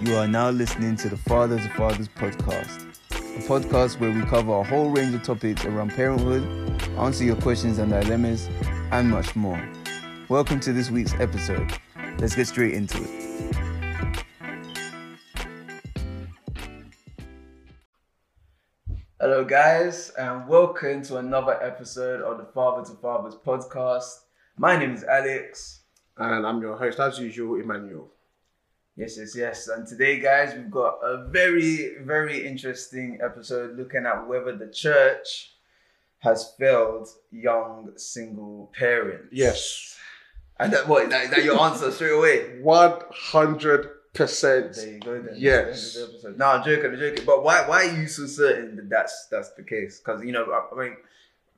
You are now listening to the Fathers of Fathers podcast, a podcast where we cover a whole range of topics around parenthood, answer your questions and dilemmas, and much more. Welcome to this week's episode. Let's get straight into it. Hello, guys, and welcome to another episode of the Father to Fathers podcast. My name is Alex. And I'm your host, as usual, Emmanuel. Yes, yes, yes. And today, guys, we've got a very, very interesting episode looking at whether the church has failed young single parents. Yes. And that what? That, that your answer straight away? 100%. There you go. Then. Yes. The. No, I'm joking. I'm joking. But why? Why are you so certain that that's that's the case? Because you know, I, I mean,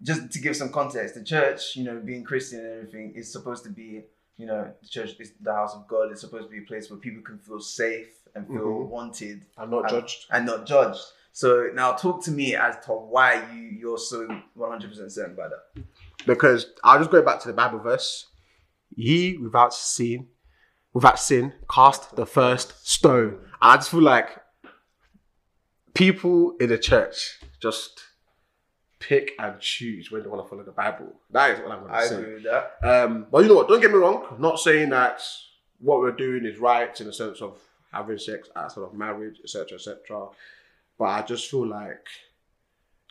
just to give some context, the church, you know, being Christian and everything, is supposed to be, you know, the church is the house of God. It's supposed to be a place where people can feel safe and feel Mhm. wanted I'm not and- judged. and not judged. So now, talk to me as to why you you're so 100 percent certain about that. Because I'll just go back to the Bible verse. Ye without sin, without sin, cast the first stone. And I just feel like people in the church just pick and choose when they want to follow the Bible. That is what I'm going I to say. agree with that. Um, but you know what? Don't get me wrong. I'm not saying that what we're doing is right in the sense of having sex outside of marriage, etc., etc. But I just feel like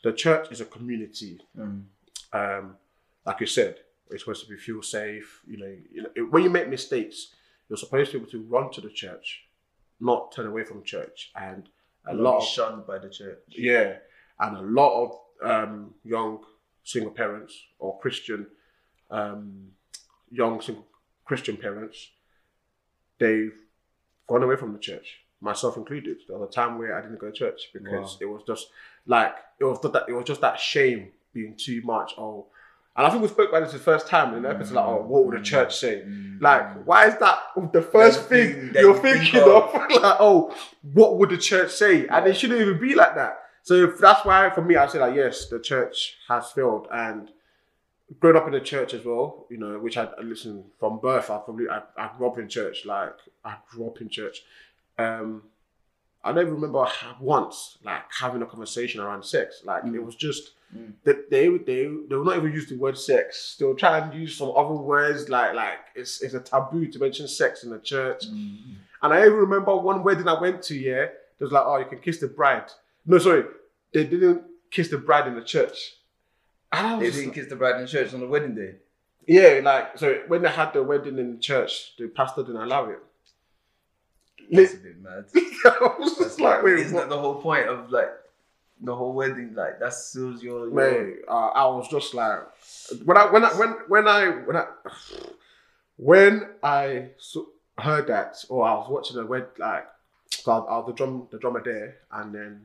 the church is a community. Mm. Um, like you said, it's supposed to be feel safe. You know, you know, when you make mistakes, you're supposed to be able to run to the church, not turn away from church. And a lot of shunned by the church. yeah, and a lot of um, young single parents or Christian um, young single Christian parents, they've gone away from the church, myself included. There was a time where I didn't go to church because Wow. it was just like it was just that it was just that shame being too much. Oh, and I think we spoke about this the first time in the episode. Like, oh, what would the church say? Mm. Like, why is that the first thing, thing you're you think thinking of. of? like, oh, what would the church say? And it shouldn't even be like that. So that's why, for me, I say like, yes, the church has failed. And growing up in the church as well, you know, which I I listen from birth. I probably I, I grew up in church. Like I grew up in church. Um, I never remember once like having a conversation around sex. Like it was just Mm. that they would they they will not even use the word sex. They'll try and use some other words like like it's it's a taboo to mention sex in the church. Mm. And I even remember one wedding I went to. Yeah, it was like, oh, you can kiss the bride. No, sorry, they didn't kiss the bride in the church. They didn't kiss the bride in the church on the wedding day. yeah, like so when they had the wedding in the church, the pastor didn't allow it. That's a bit mad. I was just like, like, wait, isn't what? that the whole point of like the whole wedding? Like that seals your. your Mate, uh, I was just like, when I when I when when I when I when I so, heard that, or I was watching the wed like, so I, I was the drum the drummer there, and then,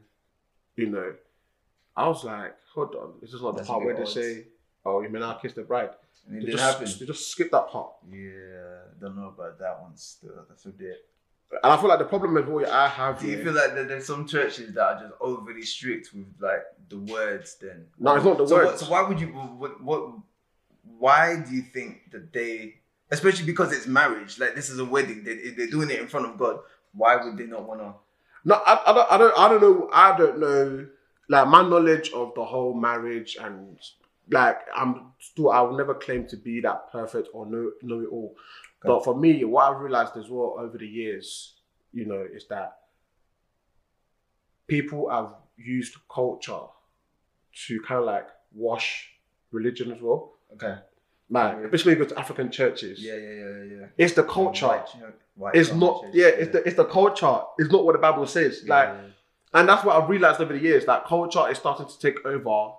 you know, I was like, hold on, this is not the part where bit they say, oh, you may now kiss the bride. And it They didn't just, happen. they just skip that part. Yeah, don't know about that one. Still, that's a bit. And I feel like the problem is what I have. Do you here- feel like that there's some churches that are just overly strict with like the words? Then No, it's not the so words. What, so why would you? What, what? Why do you think that they, especially because it's marriage, like this is a wedding, they, they're doing it in front of God. Why would they not want to? No, I, I don't, I don't, I don't know. I don't know. Like my knowledge of the whole marriage and like I'm still, I will never claim to be that perfect or know know it all. But for me, what I've realized as well over the years, you know, is that people have used culture to kind of like wash religion as well. Okay. Like, Yeah. especially when you go to African churches, Yeah, yeah, yeah, yeah. it's the culture. White, you know, white It's culture, not, yeah, it's the it's the culture. It's not what the Bible says. Yeah, Like, yeah, yeah. and that's what I've realized over the years that culture is starting to take over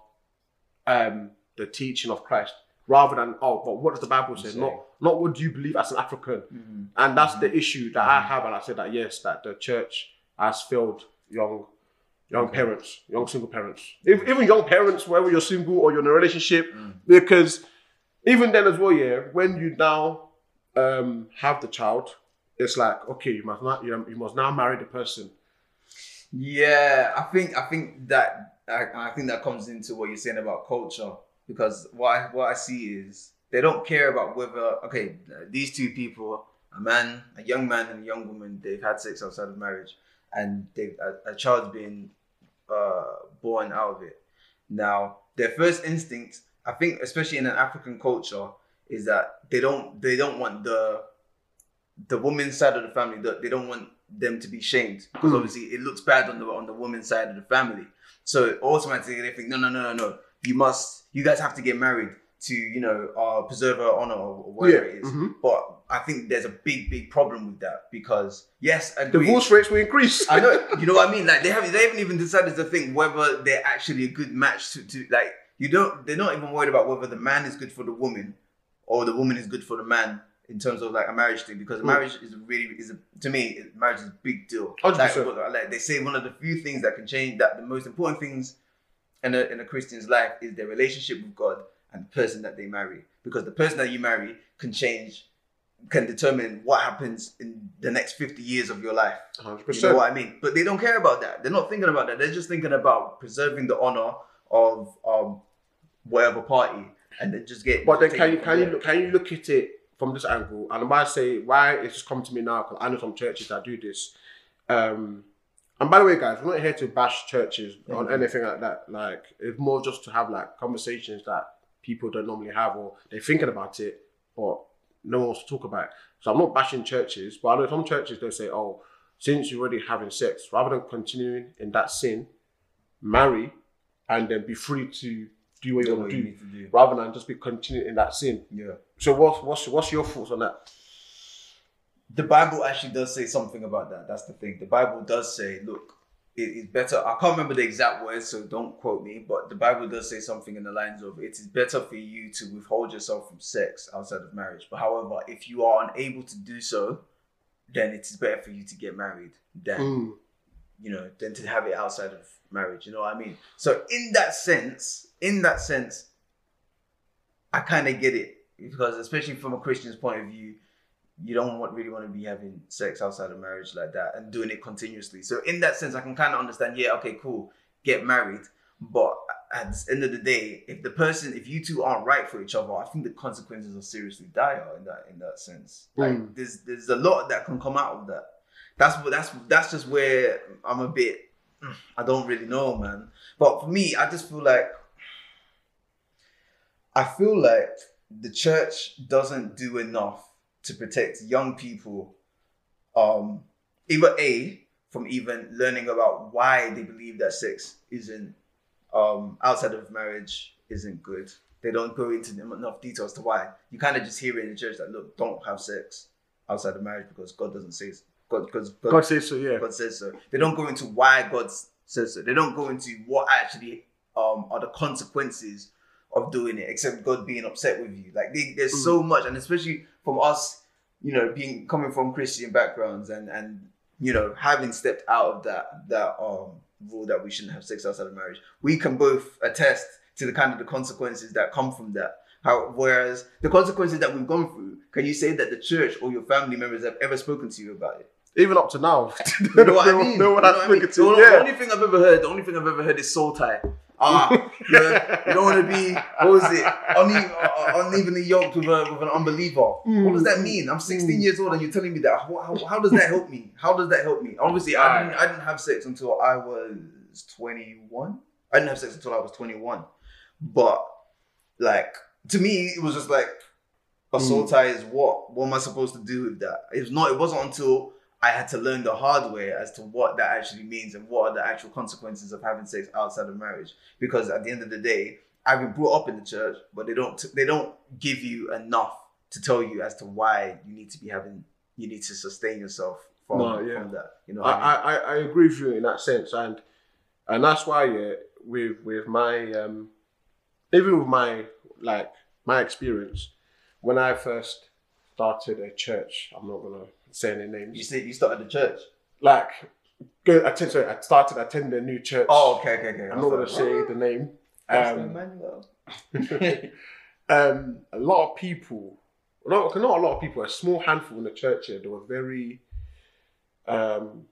um, the teaching of Christ rather than oh, but what does the Bible say? Say. Not not what do you believe as an African, Mhm. and that's the issue that I have. And I said that yes, that the church has failed young young Okay. parents, young single parents, If, even young parents, whether you're single or you're in a relationship, Mm. because even then as well, yeah, when you now um, have the child, it's like okay, you must not you, must now marry the person. Yeah, I think I think that I, I think that comes into what you're saying about culture because what I, what I see is they don't care about whether okay these two people a man, a young man and a young woman, they've had sex outside of marriage, and they a, a child's been uh, born out of it. Now, their first instinct, I think, especially in an African culture, is that they don't they don't want the the woman's side of the family. that They don't want them to be shamed because Mm. obviously it looks bad on the on the woman's side of the family. So automatically they think, no, no, no, no, no. You must, you guys have to get married to, you know, uh, preserve her honor or whatever it is. mhm. But I think there's a big, big problem with that because yes, agree. Divorce rates will increase. I know, you know what I mean. Like they haven't, they haven't even decided to think whether they're actually a good match to, to like you don't. They're not even worried about whether the man is good for the woman or the woman is good for the man in terms of like a marriage thing because Mm. marriage is really is a, to me marriage is a big deal. 100%. Like, like they say, one of the few things that can change that the most important things in a in a Christian's life is their relationship with God and the person that they marry because the person that you marry can change can determine what happens in the next 50 years of your life. 100%. You know what I mean? But they don't care about that. They're not thinking about that. They're just thinking about preserving the honor of um whatever party, and then just get. But then can you can you look can you look at it from this angle? And I might say why it's just come to me now because I know some churches that do this. Um, and by the way, guys, we're not here to bash churches on Mhm. anything like that. Like it's more just to have like conversations that people don't normally have, or they're thinking about it, but no one wants to talk about. it. So I'm not bashing churches, but I know some churches they say, "Oh, since you're already having sex, rather than continuing in that sin, marry, and then be free to do what you want to do." do. rather than just be continuing in that sin. Yeah. So what's what's what's your thoughts on that? The Bible actually does say something about that. That's the thing. The Bible does say, look, it is better. I can't remember the exact words, so don't quote me. But the Bible does say something in the lines of, it is better for you to withhold yourself from sex outside of marriage. But however, if you are unable to do so, then it is better for you to get married than Mm. You know, than to have it outside of marriage. You know what I mean? So in that sense, in that sense, I kind of get it because especially from a Christian's point of view, you don't want, really want to be having sex outside of marriage like that and doing it continuously. So in that sense, I can kind of understand. Yeah, okay, cool, get married, but at the end of the day, if the person, if you two aren't right for each other, I think the consequences are seriously dire in that in that sense. Like Mm. there's there's a lot that can come out of that. That's that's that's just where I'm a bit. I don't really know, man. But for me, I just feel like I feel like the church doesn't do enough to protect young people. Um, either a from even learning about why they believe that sex isn't um outside of marriage isn't good. They don't go into enough details to why. You kind of just hear it in the church that look, don't have sex outside of marriage because God doesn't say God because God, God says so, yeah. God says so. They don't go into why God says so. They don't go into what actually um, are the consequences of doing it, except God being upset with you. Like they, there's so much, and especially from us, you know, being coming from Christian backgrounds and and you know having stepped out of that that um rule that we shouldn't have sex outside of marriage, we can both attest to the kind of the consequences that come from that. How, whereas the consequences that we've gone through, can you say that the church or your family members have ever spoken to you about it? Even up to now. You know what I mean? No one has know what I mean? spoken The only, yeah. the only thing I've ever heard, the only thing I've ever heard is soul tie. Ah, you, know, you don't want to be, what was it, Une- uh, unevenly yoked with, a, with an unbeliever. What does that mean? I'm 16 Mm. years old and you're telling me that. How, how, how does that help me? How does that help me? Obviously, I didn't, I didn't have sex until I was 21. I didn't have sex until I was 21. But, like, to me, it was just like, a soul Mm. tie is what? What am I supposed to do with that? It's not, it wasn't until I had to learn the hard way as to what that actually means and what are the actual consequences of having sex outside of marriage. Because at the end of the day, I've been brought up in the church, but they don't they don't give you enough to tell you as to why you need to be having you need to sustain yourself from, No, yeah. from that. You know, I, I, mean? I, I agree with you in that sense, and and that's why yeah, with with my um, even with my like my experience when I first started a church, I'm not gonna say any you names. said you started the church. Like, go attend. Sorry, I started attending a new church. Oh, okay, okay, okay. I'm not gonna say the name. Um, um, a lot of people, not, not a lot of people, a small handful in the church here, they were very, um,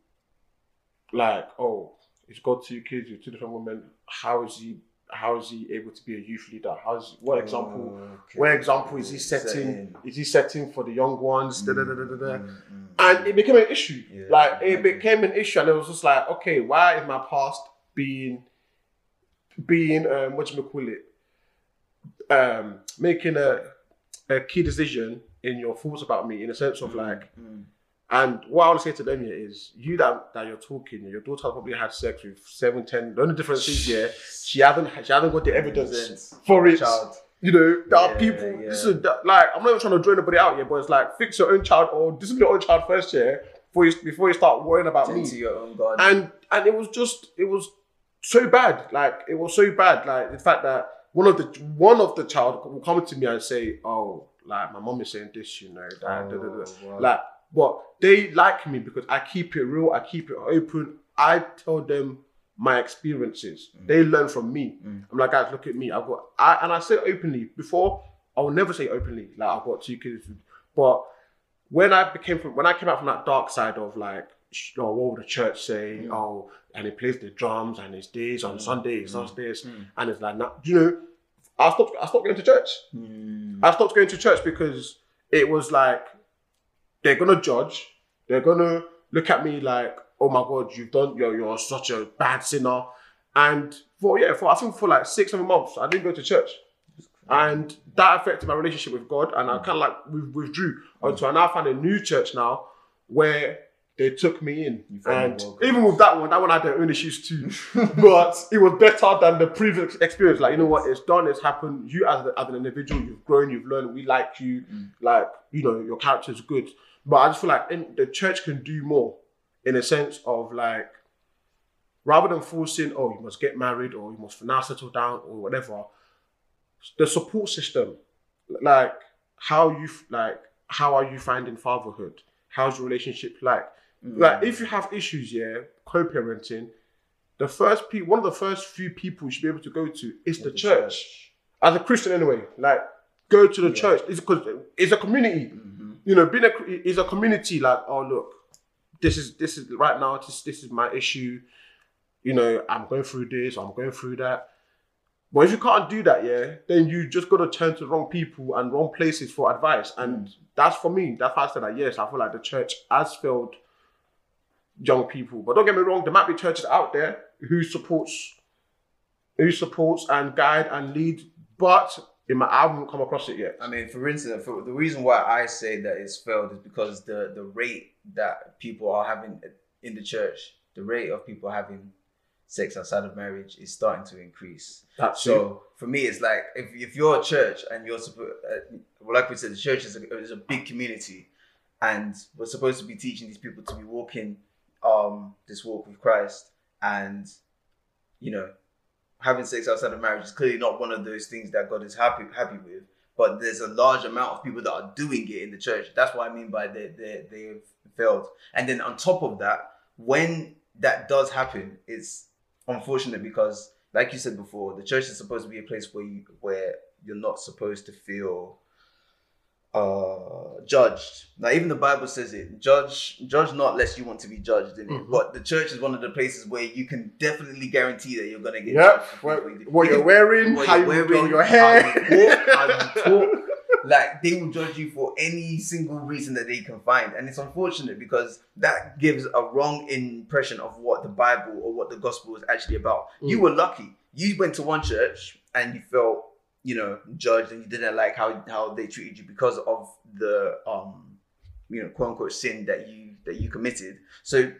like, oh, he's got two kids with two different women. How is he how is he able to be a youth leader? How's what example? Okay. What example is he setting? Setting. Is he setting for the young ones? Da, da, da, da, da. Mm, mm, And it became an issue. Yeah, like it became an issue, and it was just like, okay, why is my past being being um, what do you call it? Um, making a a key decision in your thoughts about me in a sense of like mm. And what I want to say to them here is, you that, that you're talking, your daughter probably had sex with seven, ten. The only difference is, yeah, she hasn't she hasn't got the evidence for it. Child. You know, there are people. yeah. This is that, like I'm not even trying to draw anybody out here, but it's like fix your own child or discipline your own child first, yeah, before you before you start worrying about Tend me. to your own God. And and it was just it was so bad. Like it was so bad. Like the fact that one of the one of the child will come to me and say, "Oh, like my mom is saying this, you know, that, da, da, da. Oh, wow. Like, but they like me because I keep it real, I keep it open. I tell them my experiences. They learn from me. Mm. I'm like, guys, look at me. I've got, I, and I say openly. Before, I will never say openly, like I've got two kids. But when I became from, when I came out from that dark side of like, oh, what would the church say? Mm. Oh, and he plays the drums and it's this on Sunday, it's Mm. this, Mm. and it's like, nah, you know, I stopped, I stopped going to church. Mm. I stopped going to church because it was like they're gonna judge, they're gonna look at me like, oh my god, you've done you're you're such a bad sinner. And for yeah, for I think for like six, seven months, I didn't go to church. And that affected my relationship with God, and I kind of like with- withdrew until I now found a new church now where they took me in. And even with that one, that one had their own issues too. but it was better than the previous experience. Like, you know what, it's done, it's happened. You as, the, as an individual, you've grown, you've learned, we like you, Mm. like, you know, your character's good. But I just feel like in, the church can do more in a sense of like, rather than forcing, oh, you must get married or you must now settle down or whatever, the support system, like how you like how are you finding fatherhood? How's your relationship like? Mm. Like if you have issues, yeah, co-parenting, the first pe- one of the first few people you should be able to go to is the, The church. As a Christian, anyway, like go to the Yeah. church. It's because it's a community. Mhm. You know, being a is a community. Like, oh look, this is this is right now. This this is my issue. You know, I'm going through this. I'm going through that. But if you can't do that, yeah, then you just got to turn to the wrong people and wrong places for advice. And mm. that's for me. That's why I said that. Yes, I feel like the church has failed young people. But don't get me wrong, there might be churches out there who supports, who supports and guide and lead. But in my, I haven't come across it yet. I mean, for instance, for the reason why I say that it's failed is because the the rate that people are having in the church, the rate of people having sex outside of marriage is starting to increase. That's So for me, it's like if, if you're a church and you're supposed, uh, like we said, the church is a, is a big community, and we're supposed to be teaching these people to be walking um this walk with Christ, and you know, having sex outside of marriage is clearly not one of those things that God is happy happy with. But there's a large amount of people that are doing it in the church. That's what I mean by they they they've failed. And then on top of that, when that does happen, it's unfortunate because, like you said before, the church is supposed to be a place where you where you're not supposed to feel uh judged. Now even the Bible says it. Judge judge not lest you want to be judged in it. Mhm. But the church is one of the places where you can definitely guarantee that you're gonna get Yep. What, you what, you're wearing, what how you're you wearing, your hair. how you walk, how you talk. Like they will judge you for any single reason that they can find, and it's unfortunate because that gives a wrong impression of what the Bible or what the gospel is actually about. You Mm. were lucky; you went to one church and you felt, you know, judged, and you didn't like how how they treated you because of the um, you know, quote unquote sin that you that you committed. So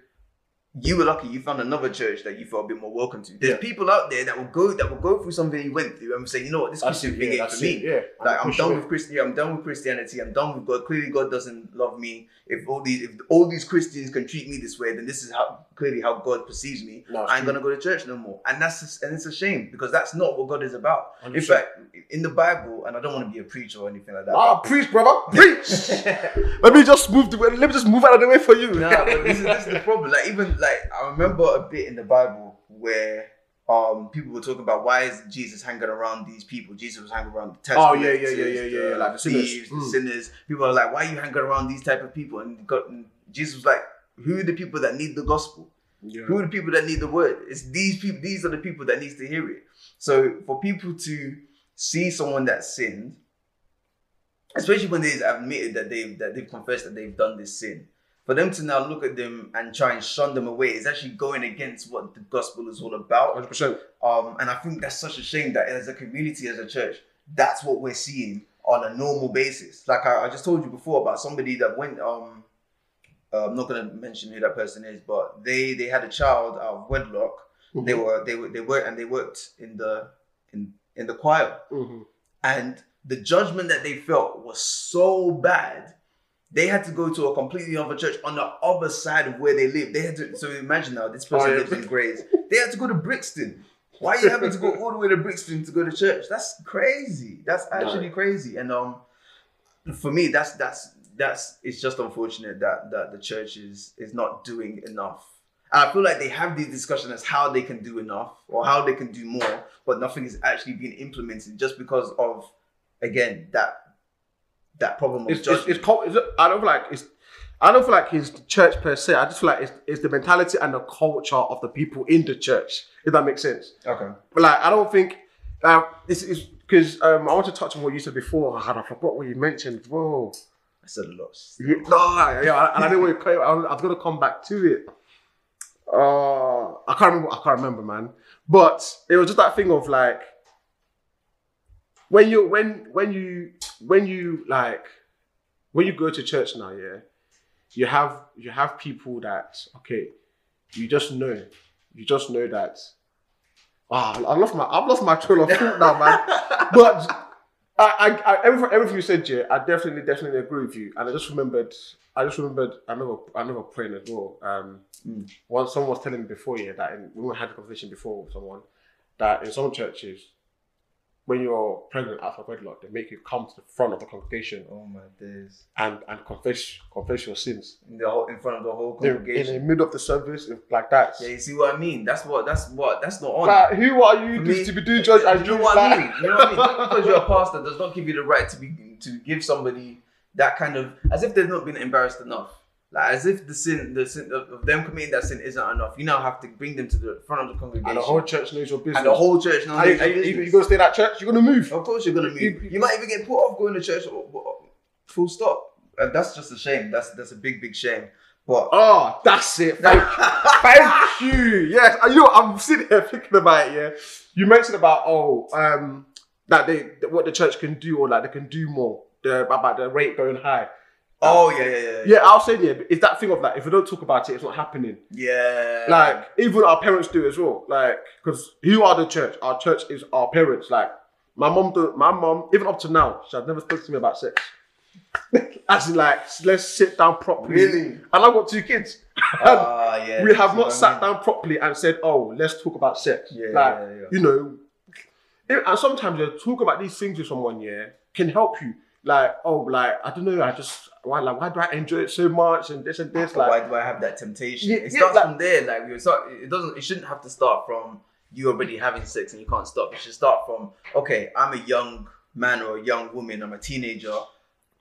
you were lucky; you found another church that you felt a bit more welcome to. There's Yeah. people out there that will go that will go through something you went through and say, you know what, this Christian it, thing yeah, ain't for me. yeah. Like I'm push done away. with Christianity. I'm done with Christianity. I'm done with God. Clearly, God doesn't love me. If all these, if all these Christians can treat me this way, then this is how clearly how God perceives me. It's I ain't true. gonna go to church no more. And that's just, and it's a shame because that's not what God is about. In fact, in the Bible, and I don't want to be a preacher or anything like that. Ah, preach, brother, preach. let me just move the way. Let me just move out of the way for you. no, but this is, this is the problem. Like even like I remember a bit in the Bible where um people were talking about why is Jesus hanging around these people? Jesus was hanging around the tax Oh, yeah, yeah, yeah, yeah, yeah, the like the sinners. thieves, the Mm. sinners. People are like, why are you hanging around these type of people? And God, and Jesus was like, who are the people that need the gospel? Yeah. Who are the people that need the word? It's these people. These are the people that needs to hear it. So for people to see someone that sinned, especially when they've admitted that they've that they've confessed that they've done this sin, for them to now look at them and try and shun them away is actually going against what the gospel is all about. 100%. Um, and I think that's such a shame that as a community, as a church, that's what we're seeing on a normal basis. Like I, I just told you before about somebody that went. Um, uh, I'm not gonna mention who that person is, but they they had a child out of wedlock. Mm-hmm. They were they were they worked and they worked in the in in the choir, Mhm. and the judgment that they felt was so bad. They had to go to a completely other church on the other side of where they live. They had to. So imagine now, this person Oh, yeah. lives in Grays. They had to go to Brixton. Why are you having to go all the way to Brixton to go to church? That's crazy. That's actually crazy. And um, for me, that's that's that's it's just unfortunate that that the church is is not doing enough. And I feel like they have these discussions as how they can do enough or how they can do more, but nothing is actually being implemented just because of again that that problem of It's, it's, judgment. it's, cult- it's, I don't feel like it's. I don't feel like it's the church per se. I just feel like it's, it's the mentality and the culture of the people in the church. If that makes sense. okay. But like, I don't think uh, this is because um, I want to touch on what you said before. I forgot what you mentioned. Whoa. I said a lot. No, yeah, and I didn't want to. I was going to come back to it. Uh, I can't remember. I can't remember, man. But it was just that thing of like when you when when you when you like when you go to church now, yeah, you have you have people that okay, you just know, you just know that. Ah, I lost my I've lost my trail of thought now, man. But I, I, I everything, everything you said, Jay, I definitely, definitely agree with you. And I just remembered, I just remembered another, another point as well. Um, Mm. one someone was telling me before, yeah, that in, we had a conversation before with someone that in some churches, when you're pregnant out of wedlock, they make you come to the front of the congregation Oh my days! and and confess confess your sins In the whole in front of the whole in, in the middle of the service, if- like that. Yeah, you see what I mean? That's what. That's what. That's not on. Like, who are you For to, me- to be doing judge? and you know jury, what I mean? You know what I mean? Just because you're a pastor does not give you the right to be to give somebody that kind of as if they've not been embarrassed enough. Like as if the sin, the sin of them committing that sin isn't enough. You now have to bring them to the front of the congregation, And the whole church knows your business. And the whole church knows And your you, you, business. you're gonna stay that church. You're gonna move. Of course, you're gonna move. You- You, might even get put off going to church. Full stop. And that's just a shame. That's that's a big, big shame. But Oh, that's it. Thank, thank you. Yes, you know, I'm sitting here thinking about it. Yeah, you mentioned about oh, um, that they what the church can do or like they can do more. The, about the rate going high. Oh yeah, yeah, yeah, Yeah, I'll say yeah, it's that thing of like if we don't talk about it, it's not happening. yeah. Like even our parents do as well. Like because who are the church? Our church is our parents. Like my mom, do, my mom, even up to now, she has never spoken to me about sex. As in, like, let's sit down properly. Really? And I've got two kids. Ah, yeah. we have not sat mean? down properly and said, "Oh, let's talk about sex." Yeah, like, yeah, yeah. you know, and sometimes you talk about these things with someone, yeah, can help you. Like, oh, like I don't know, I just why, like, why do I enjoy it so much and this and this, like, why do I have that temptation? Yeah, it yeah, starts like- from there. Like you start, it doesn't. It shouldn't have to start from you already having sex and you can't stop. It should start from okay, I'm a young man or a young woman. I'm a teenager.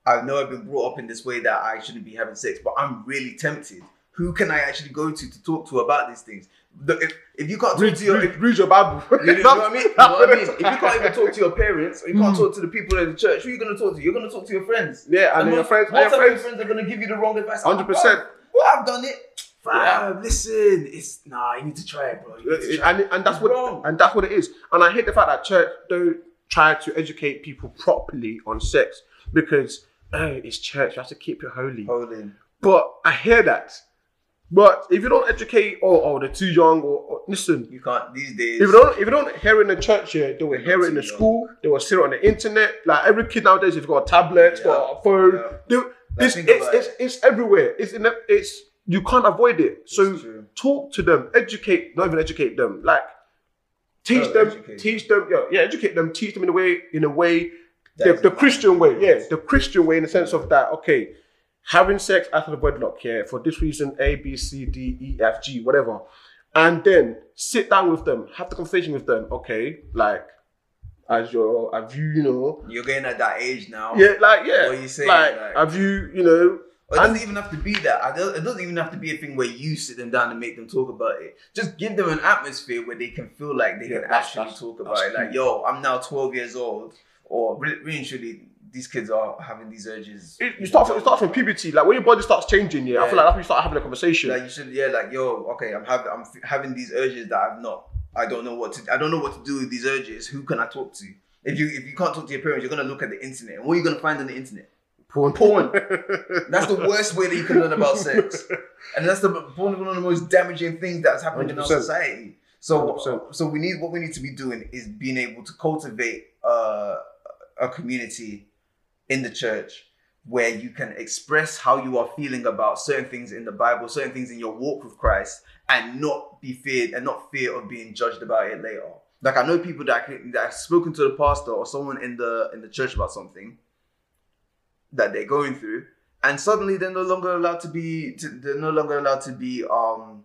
I know I've been brought up in this way that I shouldn't be having sex, but I'm really tempted. Who can I actually go to to talk to about these things? The- If, if you can't talk read, to your, read, read your Bible. you know what I mean? You know what I mean? If you can't even talk to your parents, or you can't hmm. talk to the people in the church, who are you going to talk to? You're going to talk to your friends. Yeah, and then your friends, and most your of your friends, friends are going to give you the wrong advice. 100%. Well, I've done it. Fam, listen, it's nah. You need to try it, bro. You need to try and, it. and that's It's what wrong. and that's what it is. And I hate the fact that church don't try to educate people properly on sex because oh, it's church. You have to keep it holy. Holy. But I hear that. But if you don't educate, oh, oh, they're too young, or, or listen, You can't these days. if you don't, if you don't hear it in the church here, they will hear it in the Too young. school. They will see it on the internet. Like every kid nowadays, you've got a tablet, Yeah, got a phone. yeah. They- it's, it's, it's, it's everywhere. It's in. The, it's you can't avoid it. So true. talk to them, educate, not even educate them. Like teach No, them, educate. teach them. Yeah, yeah, educate them. Teach them in a way, in a way, That the, the. Christian way. Yeah, the Christian way in the sense of that. Okay, having sex after the wedlock, yeah, for this reason, A, B, C, D, E, F, G, whatever, and then sit down with them, have the conversation with them. Okay, like as your, have you, you know, You're getting at that age now. yeah, like yeah, What you saying, like, like- have you, you know, it doesn't even have to be that. It doesn't even have to be a thing where you sit them down and make them talk about it. Just give them an atmosphere where they can feel like they Yeah, can actually talk about it. Like, yo, I'm now 12 years old, or really, really these kids are having these urges. It, you start from, it starts from puberty. Like when your body starts changing, yeah, I feel like that's when you start having a conversation. Like you should, yeah, like yo, okay, I'm having, I'm f- having these urges that I've not, I don't know what to, I don't know what to do with these urges. Who can I talk to? If you if you can't talk to your parents, you're gonna look at the internet. And what are you gonna find on the internet? porn. Porn. That's the worst way that you can learn about sex, and that's the porn is one of the most damaging things that's happening in our society. So, 100%. so we need what we need to be doing is being able to cultivate uh, a community in the church where you can express how you are feeling about certain things in the Bible, certain things in your walk with Christ, and not be feared and not fear of being judged about it later. Like I know people that can, that have spoken to the pastor or someone in the in the church about something that they're going through, and suddenly they're no longer allowed to be to, they're no longer allowed to be um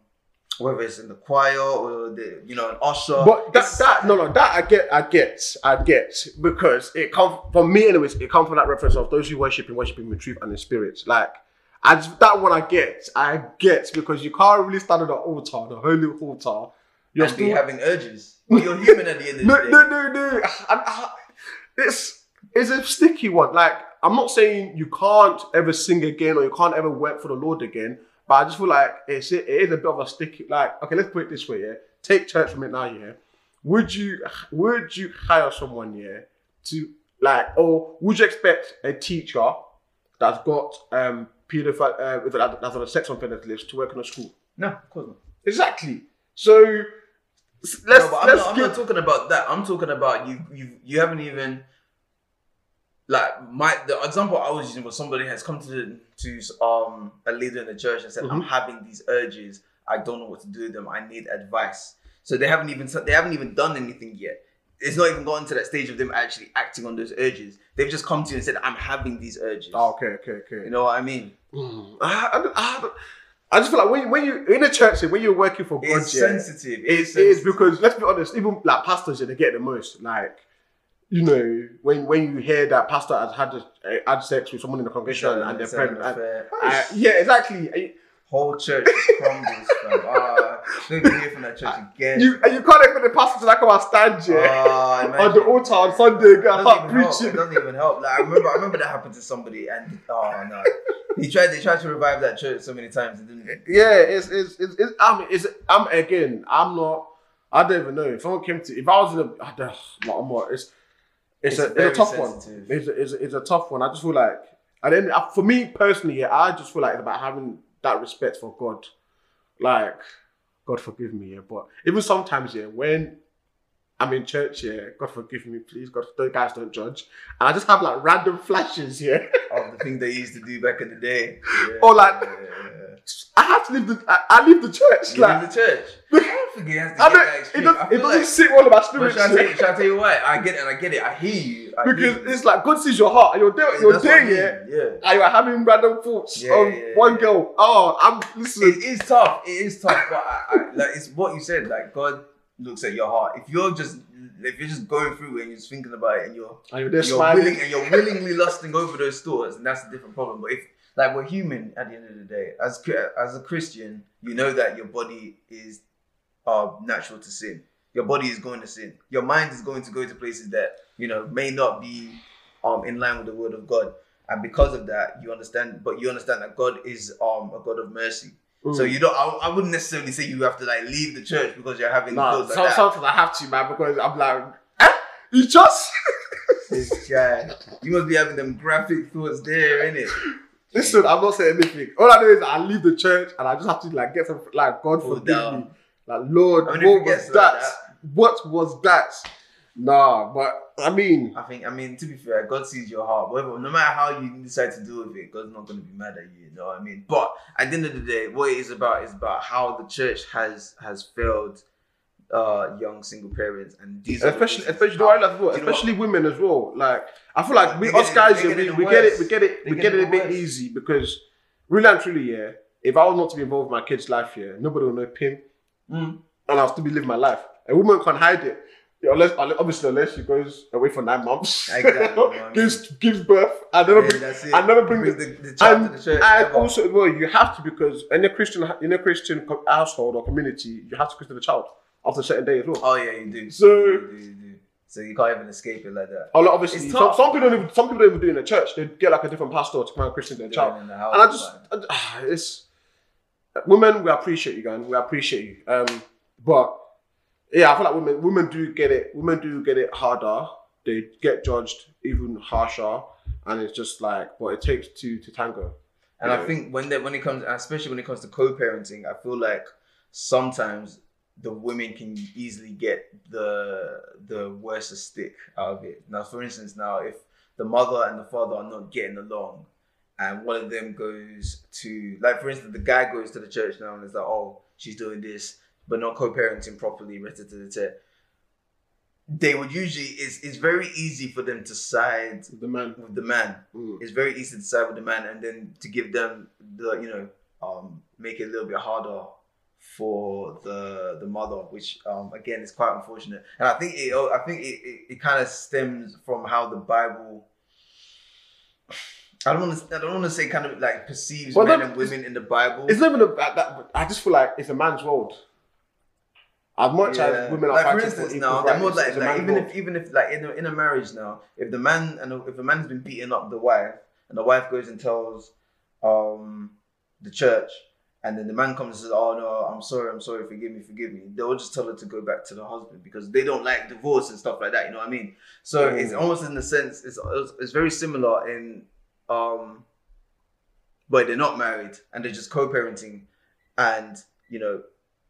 whether it's in the choir or the you know an usher. But that, that no no that I get I get I get because it comes from me anyways. It comes from that reference of those who worship and worshiping with truth and in spirit. Like I just, that one I get I get because you can't really stand on the altar, the holy altar. You're still having urges. Well, you're human at the end of the day. no no no. I, I, uh, it's it's a sticky one. Like I'm not saying you can't ever sing again or you can't ever work for the Lord again. But I just feel like it's it is a bit of a sticky. Like okay, let's put it this way. Yeah, take church from it now. Yeah, would you would you hire someone yeah to like or would you expect a teacher that's got um pedophile uh, that- that's on a sex offenders list to work in a school? No, of course not. Exactly. So let's no, but I'm, let's not, I'm give not talking about that. I'm talking about you. You you haven't even like my the example I was using was somebody has come to the, to um a leader in the church and said I'm Mhm. having these urges. I don't know what to do with them. I need advice. So they haven't even they haven't even done anything yet. It's not even gotten to that stage of them actually acting on those urges. They've just come to you and said I'm having these urges. Oh, okay, okay, okay. You know what I mean? Mm. I, I, I, I just feel like when, you- when you in a church, when you're working for God, It's yeah, sensitive. it It's is sensitive. because let's be honest, even like pastors, yeah, they get the most. Like, you know, when when you hear that pastor has had a, had sex with someone in the congregation It's and they're pregnant, and- uh, yeah, exactly. whole church crumbles, fam. Ah, don't hear from that church again. You and you can't expect the pastor to like come and stand yeah Ah, on the altar on Sunday, start even help. It doesn't even help. Like I remember, I remember that happened to somebody, and oh no, he tried. They tried to revive that church so many times. It didn't. Yeah, it's it's it's, it's I'm it's I'm again. I'm not. I don't even know if someone came to if I was in a. I don't, like, I'm not, it's it's, It's a it's very a tough one. It's a, it's, a, it's a tough one. I just feel like and then uh, for me personally, yeah, I just feel like it's about having that respect for God. Like, God forgive me, yeah, but even sometimes, yeah, when I'm in church, yeah, God forgive me, please, God, those guys don't judge, and I just have like random flashes, yeah. Of the thing they used to do back in the day. Yeah, Or like- yeah. I have to leave the I, I leave the church, You like. in the church. I don't think it has to I get it, does, it doesn't like- sit well with my spirit. shall I, tell you, shall I tell you why? I get it I get it. I hear you. I because hear you. it's like God sees your heart and you're there, you're That's what I there, mean, yeah, yeah. and you're having random thoughts Yeah, of yeah, one yeah. girl. Oh, I'm listening. It is tough. It is tough, but I, I, like it's what you said. Like God looks at your heart. If you're just if you're just going through it and you're just thinking about it and you're and you're you're willing and you're willingly lusting over those thoughts, and that's a different problem. But if like we're human at the end of the day, as as a Christian, you know that your body is uh, natural to sin. Your body is going to sin. Your mind is going to go to places that you know may not be um in line with the word of God. And because of that, you understand, but you understand that God is um a God of mercy. Mm. So you don't. I, I wouldn't necessarily say you have to like leave the church because you're having Nah, like some, that. sometimes I have to, man, because I'm like, eh? you just This guy, you must be having them graphic thoughts there, innit? listen. I'm not saying anything. All I know is I leave the church and I just have to like get some like God forgive down. me. Like Lord, I mean, what was like that? that- What was that? Nah, but I mean, I think. I mean, to be fair, God sees your heart. Whatever, no matter how you decide to deal with it, God's not going to be mad at you. You know what I mean? But at the end of the day, what it is about is about how the church has has failed uh young single parents, and these the especially especially the well, Do you know what- especially women as well. Like I feel like we us guys, we, we get it, we get it, we get it a bit worst. easy because really and truly, yeah. If I was not to be involved in my kid's life, yeah, nobody will know Pim, Mm. and I'll still be living my life. A woman can't hide it. Yeah, unless, obviously, unless she goes away for nine months, Exactly, gives gives birth, and never Yeah, bring, and never bring, the, the, the child and, to the church. and also, well, you have to because in a Christian in a Christian household or community, you have to christen the child after a certain day as well. oh yeah, you do. So- you do, you do. so you can't even escape it like that. Oh, obviously, some, some people don't even some people don't even do it in the church. They get like a different pastor to come and christen their child. Doing it in the house, And I just. I- ah, it's women. We appreciate you, guys. We appreciate you. Um, but yeah, I feel like women, women do get it. Women do get it harder. They get judged even harsher, and it's just like, but it takes two to tango. And Yeah. I think when they, when it comes, especially when it comes to co-parenting, I feel like sometimes the women can easily get the the worst stick out of it. Now, for instance, now if the mother and the father are not getting along, and one of them goes to, like for instance, the guy goes to the church now and is like, oh, she's doing this, but not co-parenting properly, rest to the tip. They would usually it's it's very easy for them to side The man. with the man Mm. it's very easy to side with the man and then to give them the you know um make it a little bit harder for the the mother which um again is quite unfortunate and i think it i think it it, it kind of stems from how the bible I don't want to. I don't want to say kind of like perceives Well, men that- and women in the Bible. It's not even about that. I just feel like it's a man's world. As much as women are like for instance for now they're more like, like even world. if even if like in a, in a marriage now if the man and if a man's been beating up the wife and the wife goes and tells um the church and then the man comes and says oh no I'm sorry I'm sorry forgive me forgive me they'll just tell her to go back to the husband because they don't like divorce and stuff like that you know what I mean so it's Mm. almost in the sense it's it's, it's very similar in um but they're not married and they're just co-parenting and you know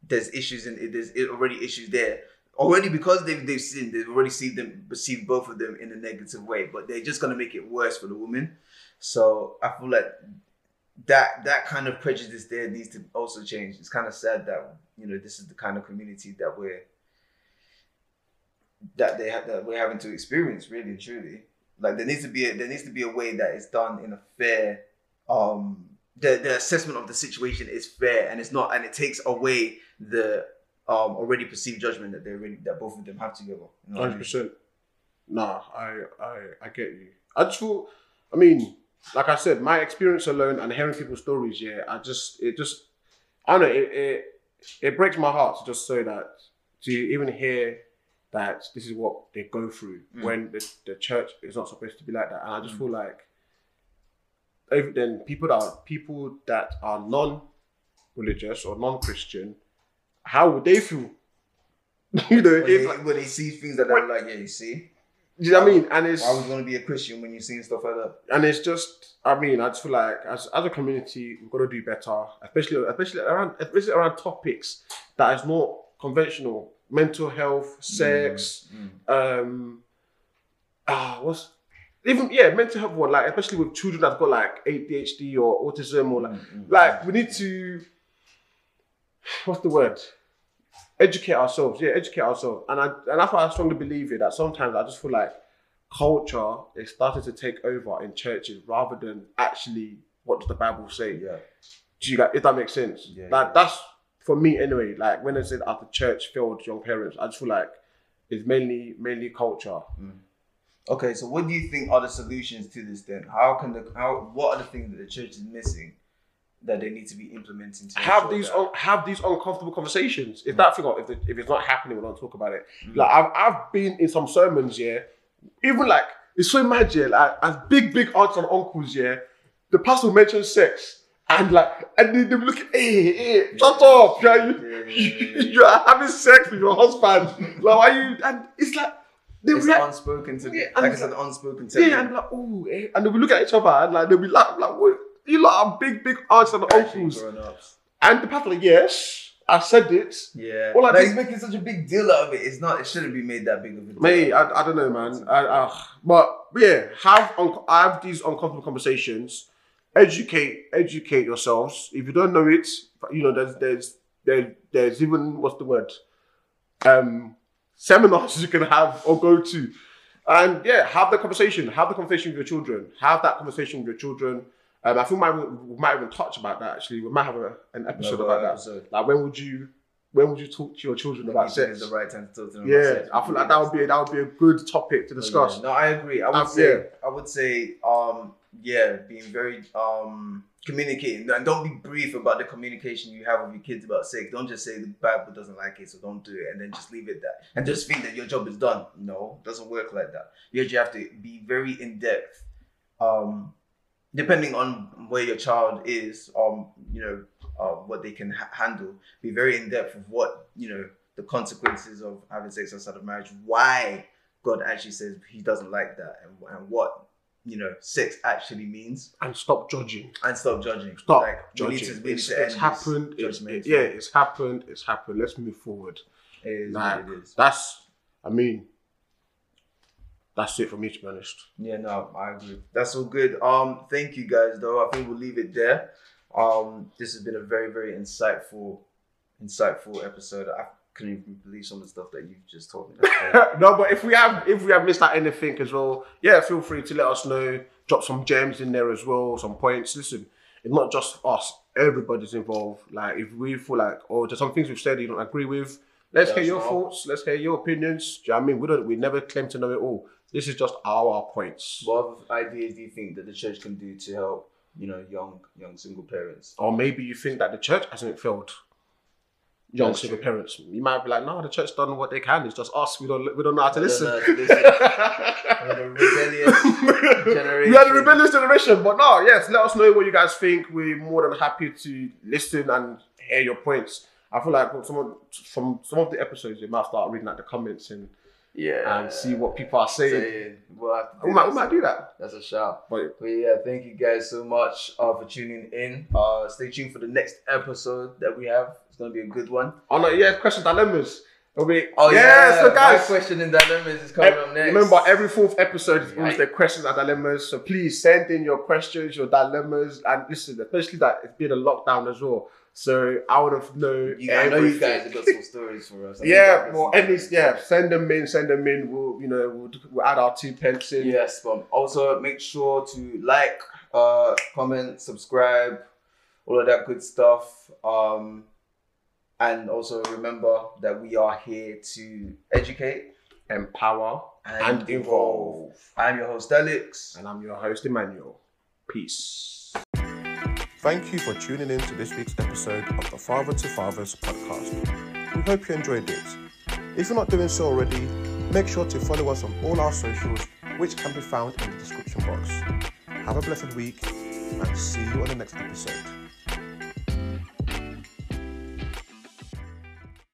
there's issues in there's already issues there. Already because they've they've seen they've already seen them perceive both of them in a negative way but they're just gonna make it worse for the woman. So i feel like that that kind of prejudice there needs to also change. It's kind of sad that you know this is the kind of community that we're that they have that we're having to experience really and truly like there needs to be a, there needs to be a way that it's done in a fair um the, the assessment of the situation is fair and it's not and it takes away the um already perceived judgment that they already that both of them have together. You know what I Hundred mean? Nah, I, I, I get you. I just feel. I mean, like I said, my experience alone and hearing people's stories. Yeah, I just, it just, I don't know. It, it, it breaks my heart to just say that to even hear that this is what they go through Mm. when the, the church is not supposed to be like that, and I just Mm. feel like. Even then, people that are people that are non-religious or non-Christian, how would they feel? you know, When if they, like, when they see things that they're like, yeah, you see, do you know what I mean? And it's you want to be a Christian when you're seeing stuff like that? and it's just I mean I just feel like as, as a community we've got to do better, especially especially around especially around topics that is not conventional, mental health, sex, Mm. um, ah, what's even yeah mental health one like especially with children that've got like ADHD or autism or like Mm, mm. like we need to what's the word educate ourselves yeah educate ourselves and i and that's why i strongly believe it that sometimes i just feel like culture is starting to take over in churches rather than actually what does the bible say yeah, do you get if that makes sense Yeah, like yeah. that's for me anyway like when i said at the church failed young parents i just feel like it's mainly mainly culture Okay, so what do you think are the solutions to this then? How can the how what are the things that the church is missing that they need to be implementing to have these un- have these uncomfortable conversations. If Mm. that thing, if, the, if it's not happening, we don't talk about it. Mm. Like I've, I've been in some sermons, yeah. Even like it's so yeah. Like as big big aunts and uncles, yeah. The pastor mentioned sex and like and they, they look, hey, hey, shut up. You, yeah, yeah, yeah. you are having sex with your husband. like why you? And it's like they it's react. unspoken to Yeah, like I said, an unspoken Yeah, technique. and like, oh, eh, and they'll be looking at each other and like they'll be like, like, what? You lot are big, big aunts and uncles. And the pastor, like, yes, I said it. Yeah. Well, I like, he's making such a big deal out of it. It's not. It shouldn't be made that big of a deal. Mate, I, I don't know, man. I, I, but yeah, have un- have these uncomfortable conversations. Educate, educate yourselves. If you don't know it, you know there's there's there, there's even what's the word, um, seminars you can have or go to, and yeah, have the conversation. Have the conversation with your children. Have that conversation with your children. Um, I think we might, we might even touch about that. Actually, we might have a, an episode about that. episode. Like when would you when would you talk to your children about sex? the right time to talk to them. about Yeah. I feel like that would be that would be a good topic to But discuss. yeah, no, I agree. I would Um, say, yeah. I would say, um, yeah, being very um communicating and don't be brief about the communication you have with your kids about sex. Don't just say the Bible doesn't like it, so don't do it, and then just leave it there and just think that your job is done. No, it doesn't work like that. You actually have to be very in depth. Um, depending on where your child is, um, you know, uh, what they can ha- handle. Be very in depth of what you know the consequences of having sex outside of marriage. Why God actually says He doesn't like that, and, and what you know sex actually means, And stop judging. and stop judging. Stop Like, judging. to, it's it's happened. It's, judgment. yeah, it's happened. It's happened. Let's move forward. it is Like, it is. That's. I mean. That's it for me, to be honest. Yeah, no, I agree. That's all good. Um, thank you guys, though. I think we'll leave it there. Um, this has been a very, very insightful, insightful episode. I couldn't even believe some of the stuff that you've just told me. No, but if we have if we have missed out anything as well, yeah, feel free to let us know. Drop some gems in there as well, some points. Listen, it's not just us; everybody's involved. Like if we feel like, oh, there's some things we've said you don't agree with, let's Let hear your thoughts. Let's hear your opinions. Do you know what I mean? We don't. We never claim to know it all. This is just our points. what other ideas do you think that the church can do to help, you know, young, young single parents? Or maybe you think that the church hasn't failed young That's single true. parents. You might be like, no, the church done what they can. It's just us. We don't. We don't know how to We don't listen. know how to listen. We're the rebellious generation. We are the rebellious generation, but no, yes, let us know what you guys think. We're more than happy to listen and hear your points. I feel like from some of, from some of the episodes, you might start reading out the comments and, Yeah. and see what people are saying. saying. We'll have to do We might, we might do that. That's a shout. But But yeah, thank you guys so much uh, for tuning in. Uh, stay tuned for the next episode that we have. It's gonna be a good one. oh no, yeah, question dilemmas. It'll be Oh yeah, yeah, so guys. question and dilemmas is coming ev- up next. Remember, every fourth episode is always the questions and dilemmas. So please send in your questions, your dilemmas, and listen, especially that it's been a lockdown as well. So I want to know. you, I know you guys have got some stories for us. I Yeah, well, at least, yeah, send them in, send them in. We'll, you know, we'll, we'll add our two pence in. Yes, but also make sure to like, uh, comment, subscribe, all of that good stuff. Um, and also remember that we are here to educate Empower and, and involve. I'm your host Alex. And I'm your host, Emmanuel. Peace. Thank you for tuning in to this week's episode of the Father to Fathers podcast. We hope you enjoyed it. If you're not doing so already, make sure to follow us on all our socials, which can be found in the description box. Have a blessed week and see you on the next episode.